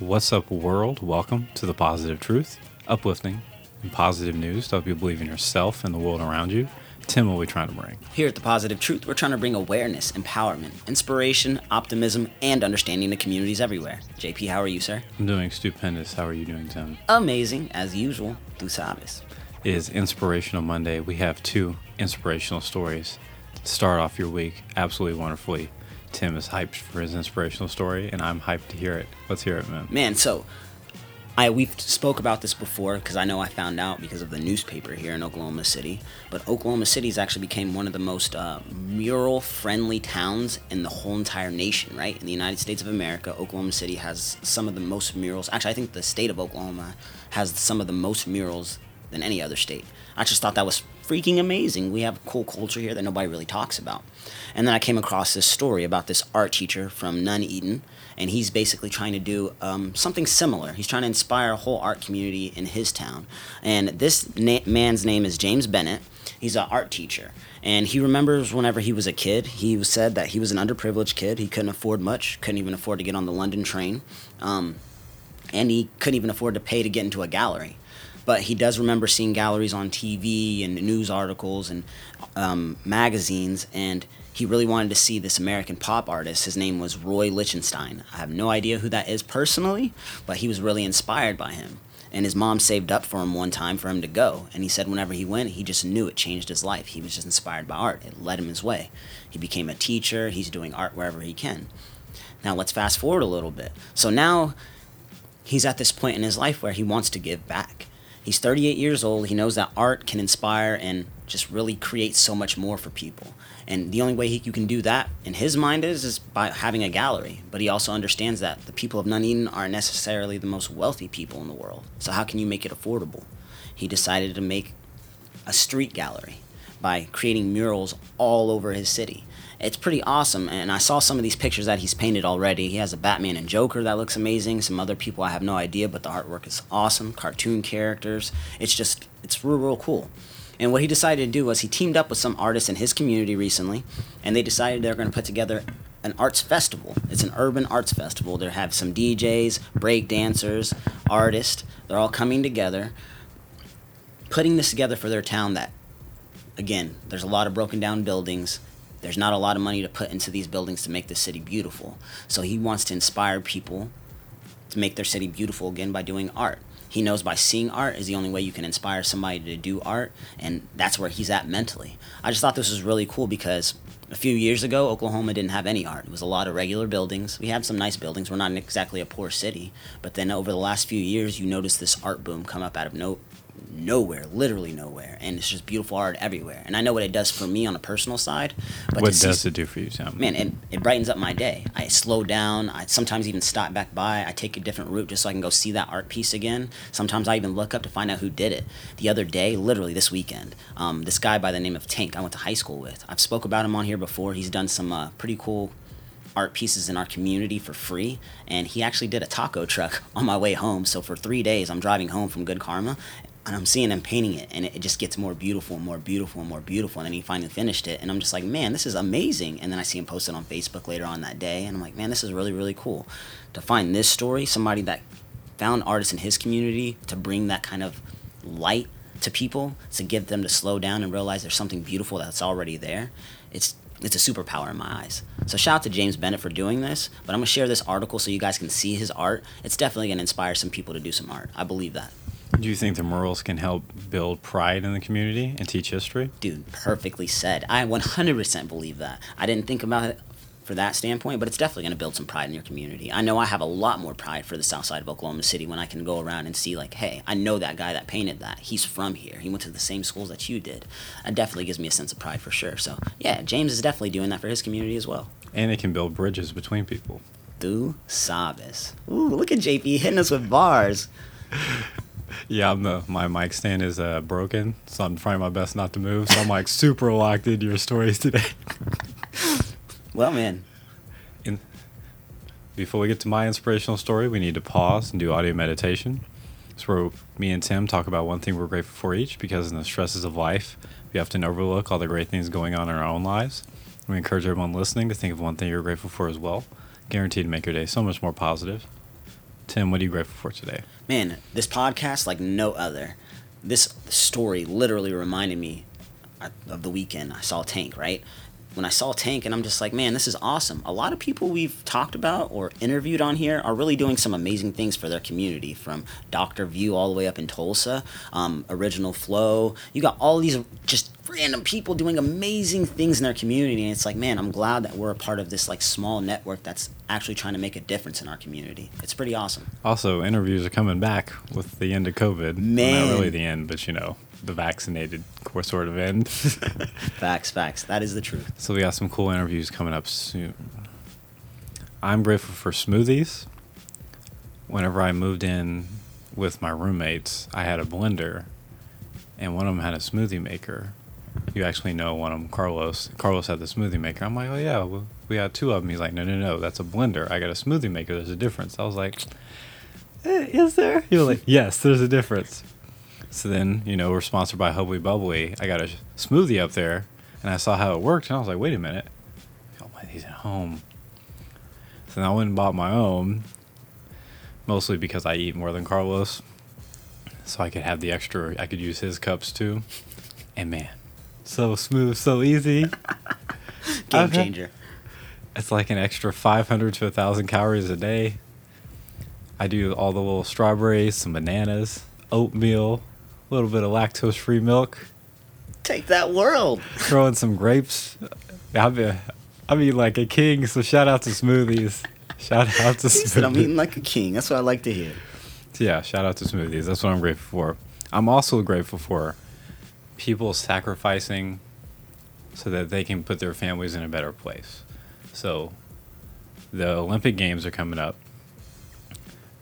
What's up, world? Welcome to the Positive Truth, uplifting and positive news to help you believe in yourself and the world around you. Tim, what are we trying to bring? Here at The Positive Truth, we're trying to bring awareness, empowerment, inspiration, optimism, and understanding to communities everywhere. JP, how are you, sir? I'm doing stupendous. How are you doing, Tim? Amazing, as usual. Tu sabes. It is Inspirational Monday. We have two inspirational stories to start off your week absolutely wonderfully. Tim is hyped for his inspirational story, and I'm hyped to hear it. Let's hear it, man. Man, so I we've spoke about this before because I know I found out because of the newspaper here in Oklahoma City. But Oklahoma City has actually became one of the most uh, mural-friendly towns in the whole entire nation. Right in the United States of America, Oklahoma City has some of the most murals. Actually, I think the state of Oklahoma has some of the most murals than any other state. I just thought that was freaking amazing. We have a cool culture here that nobody really talks about. And then I came across this story about this art teacher from Nuneaton, and he's basically trying to do um, something similar. He's trying to inspire a whole art community in his town. And this na- man's name is James Bennett. He's an art teacher. And he remembers whenever he was a kid, he said that he was an underprivileged kid. He couldn't afford much, couldn't even afford to get on the London train. Um, and he couldn't even afford to pay to get into a gallery but he does remember seeing galleries on TV and news articles and um, magazines, and he really wanted to see this American pop artist. His name was Roy Lichtenstein. I have no idea who that is personally, but he was really inspired by him. And his mom saved up for him one time for him to go. And he said whenever he went, he just knew it changed his life. He was just inspired by art. It led him his way. He became a teacher. He's doing art wherever he can. Now let's fast forward a little bit. So now he's at this point in his life where he wants to give back He's 38 years old. He knows that art can inspire and just really create so much more for people. And the only way he, you can do that in his mind is is by having a gallery. But he also understands that the people of Nuneaton aren't necessarily the most wealthy people in the world. So how can you make it affordable? He decided to make a street gallery by creating murals all over his city it's pretty awesome. And I saw some of these pictures that he's painted already. He has a Batman and Joker that looks amazing. Some other people I have no idea, but the artwork is awesome. Cartoon characters. It's just it's real real cool. And what he decided to do was he teamed up with some artists in his community recently, and they decided they're going to put together an arts festival. It's an urban arts festival. They have some DJs, break dancers, artists. They're all coming together, putting this together for their town. That, again, there's a lot of broken down buildings there's not a lot of money to put into these buildings to make the city beautiful. So he wants to inspire people to make their city beautiful again by doing art. He knows by seeing art is the only way you can inspire somebody to do art, and that's where he's at mentally. I just thought this was really cool because a few years ago, Oklahoma didn't have any art. It was a lot of regular buildings. We have some nice buildings. We're not exactly a poor city, but then over the last few years, you notice this art boom come up out of no nowhere, literally nowhere, and it's just beautiful art everywhere. And I know what it does for me on a personal side. But what does see, it do for you, Sam? Man, it, it brightens up my day. I slow down. I sometimes even stop back by. I take a different route just so I can go see that art piece again. Sometimes I even look up to find out who did it. The other day, literally this weekend, um, this guy by the name of Tank, I went to high school with. I've spoke about him on here before. He's done some uh, pretty cool art pieces in our community for free and he actually did a taco truck on my way home so for three days i'm driving home from good karma and I'm seeing him painting it, and it, just gets more beautiful and more beautiful and more beautiful. And then he finally finished it, and I'm just like, man, this is amazing. And then I see him post it on Facebook later on that day, and I'm like, man, this is really really cool. To find this story, somebody that found artists in his community to bring that kind of light to people, to give them to slow down and realize there's something beautiful that's already there. It's it's a superpower in my eyes. So shout out to James Bennett for doing this. But I'm gonna share this article so you guys can see his art. It's definitely gonna inspire some people to do some art. I believe that. Do you think the murals can help build pride in the community and teach history? Dude, perfectly said. I 100% believe that. I didn't think about it for that standpoint, but it's definitely going to build some pride in your community. I know I have a lot more pride for the south side of Oklahoma City when I can go around and see, like, hey, I know that guy that painted that. He's from here. He went to the same schools that you did. It definitely gives me a sense of pride for sure. So, yeah, James is definitely doing that for his community as well. And it can build bridges between people. Tu sabes. Ooh, look at JP hitting us with bars. Yeah, I'm the my mic stand is uh, broken, so I'm trying my best not to move. So I'm like super locked into your stories today. well, man. In, before we get to my inspirational story, we need to pause and do audio meditation. It's where me and Tim talk about one thing we're grateful for each, because in the stresses of life, we often overlook all the great things going on in our own lives. We encourage everyone listening to think of one thing you're grateful for as well, guaranteed to make your day so much more positive. Tim, what are you grateful for today? Man, this podcast, like no other, this story literally reminded me of the weekend. I saw Tank, right? When I saw Tank, and I'm just like, man, this is awesome. A lot of people we've talked about or interviewed on here are really doing some amazing things for their community, from Dr. View all the way up in Tulsa, um, Original Flow. You got all these just random people doing amazing things in their community and it's like man i'm glad that we're a part of this like small network that's actually trying to make a difference in our community it's pretty awesome Also, interviews are coming back with the end of COVID. Well, Man. not really the end, but you know, the vaccinated sort of end. facts facts that is the truth so we got some cool interviews coming up soon. I'm grateful for smoothies. Whenever I moved in with my roommates, I had a blender, and one of them had a smoothie maker. You actually know one of them, Carlos. Carlos had the smoothie maker. I'm like, oh yeah, well, we got two of them. He's like, no, no, no, that's a blender. I got a smoothie maker. There's a difference. I was like, eh, is there? He was like, yes, there's a difference. So then, you know, we're sponsored by Hubbly Bubbly. I got a smoothie up there, and I saw how it worked, and I was like, wait a minute, I got these at home. So then I went and bought my own, mostly because I eat more than Carlos, so I could have the extra. I could use his cups too, and man, so smooth, so easy. game changer It's like an extra 500 to 1,000 calories a day. I do all the little strawberries, some bananas, oatmeal, a little bit of lactose free milk, take that world throw in some grapes. I mean, I mean, like a king, so shout out to smoothies. Shout out to smoothies. i'm eating like a king that's what i like to hear Yeah, shout out to smoothies. That's what I'm grateful for. I'm also grateful for people sacrificing so that they can put their families in a better place. So, the Olympic Games are coming up.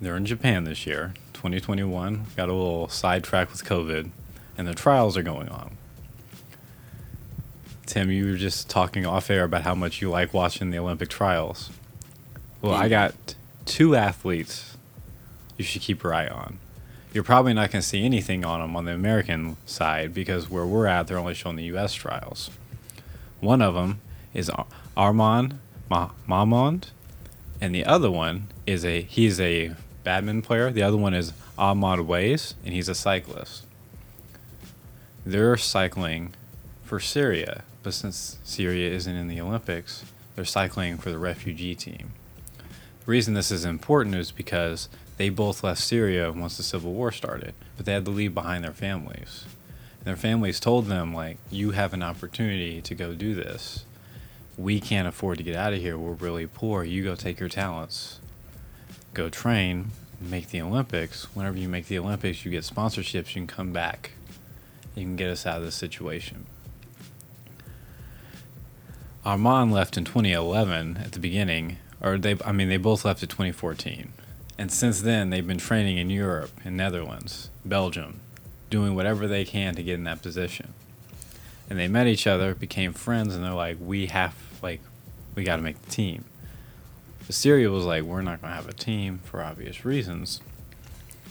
They're in Japan this year, 2021. Got a little sidetracked with COVID, and the trials are going on. Tim, you were just talking off air about how much you like watching the Olympic trials. Well, I got two athletes you should keep your eye on. You're probably not going to see anything on them on the American side because where we're at, they're only showing the U.S. trials. One of them is Ar- Armand Ma- Mamond, and the other one is a he's a badminton player. The other one is Ahmad Wais, and he's a cyclist. They're cycling for Syria, but since Syria isn't in the Olympics, they're cycling for the refugee team. The reason this is important is because they both left Syria once the civil war started, but they had to leave behind their families. And their families told them, like, you have an opportunity to go do this. We can't afford to get out of here. We're really poor. You go take your talents, go train, make the Olympics. Whenever you make the Olympics, you get sponsorships. You can come back. You can get us out of this situation. Armand left in 2011 at the beginning, or they, I mean, they both left in 2014. And since then, they've been training in Europe, in Netherlands, Belgium, doing whatever they can to get in that position. And they met each other, became friends, and they're like, we have, like, we got to make the team. Syria was like, we're not going to have a team for obvious reasons.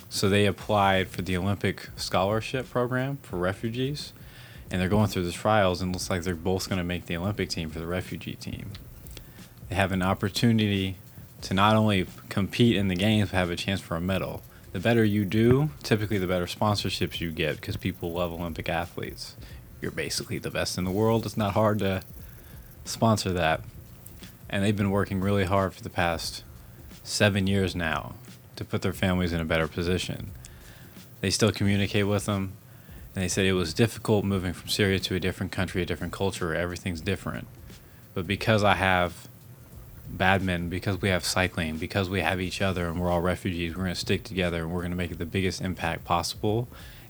So they applied for the Olympic scholarship program for refugees, and they're going through the trials, and it looks like they're both going to make the Olympic team for the refugee team. They have an opportunity to not only compete in the games, but have a chance for a medal. The better you do, typically the better sponsorships you get because people love Olympic athletes. You're basically the best in the world. It's not hard to sponsor that. And they've been working really hard for the past seven years now to put their families in a better position. They still communicate with them, and they said it was difficult moving from Syria to a different country, a different culture, everything's different. But because I have badminton, because we have cycling, because we have each other and we're all refugees, we're going to stick together and we're going to make the biggest impact possible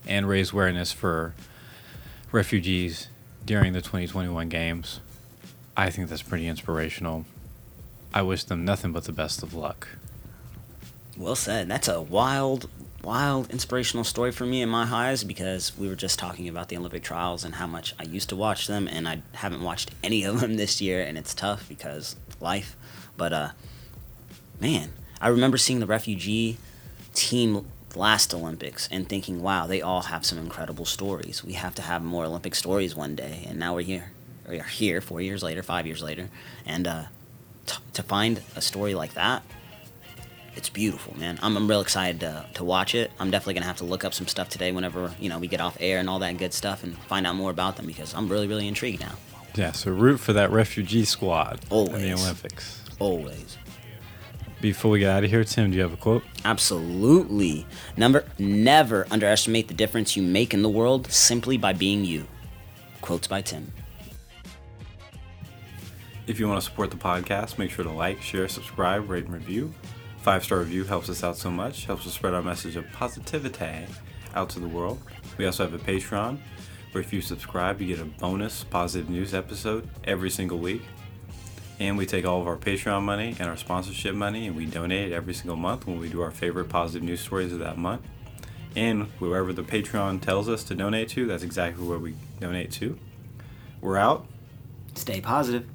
and raise awareness for refugees during the 2021 games. I think that's pretty inspirational. I wish them nothing but the best of luck. Well said. That's a wild, wild inspirational story for me in my highs because we were just talking about the Olympic trials and how much I used to watch them, and I haven't watched any of them this year, and it's tough because life. But uh, man, I remember seeing the refugee team last Olympics and thinking, wow, they all have some incredible stories. We have to have more Olympic stories one day, and now we're here. We are here four years later, five years later, and uh, t- to find a story like that it's beautiful, man. I'm, I'm real excited to, to watch it. I'm definitely gonna have to look up some stuff today whenever you know we get off air and all that good stuff and find out more about them because I'm really really intrigued now. Yeah, so root for that refugee squad Always. in the Olympics. Always. Before we get out of here, Tim, do you have a quote? Absolutely. Number never underestimate the difference you make in the world simply by being you. Quotes by Tim. If you want to support the podcast, make sure to like, share, subscribe, rate, and review. Five star review helps us out so much, helps us spread our message of positivity out to the world. We also have a Patreon where if you subscribe, you get a bonus positive news episode every single week. And we take all of our Patreon money and our sponsorship money and we donate it every single month when we do our favorite positive news stories of that month. And whoever the Patreon tells us to donate to, that's exactly where we donate to. We're out. Stay positive.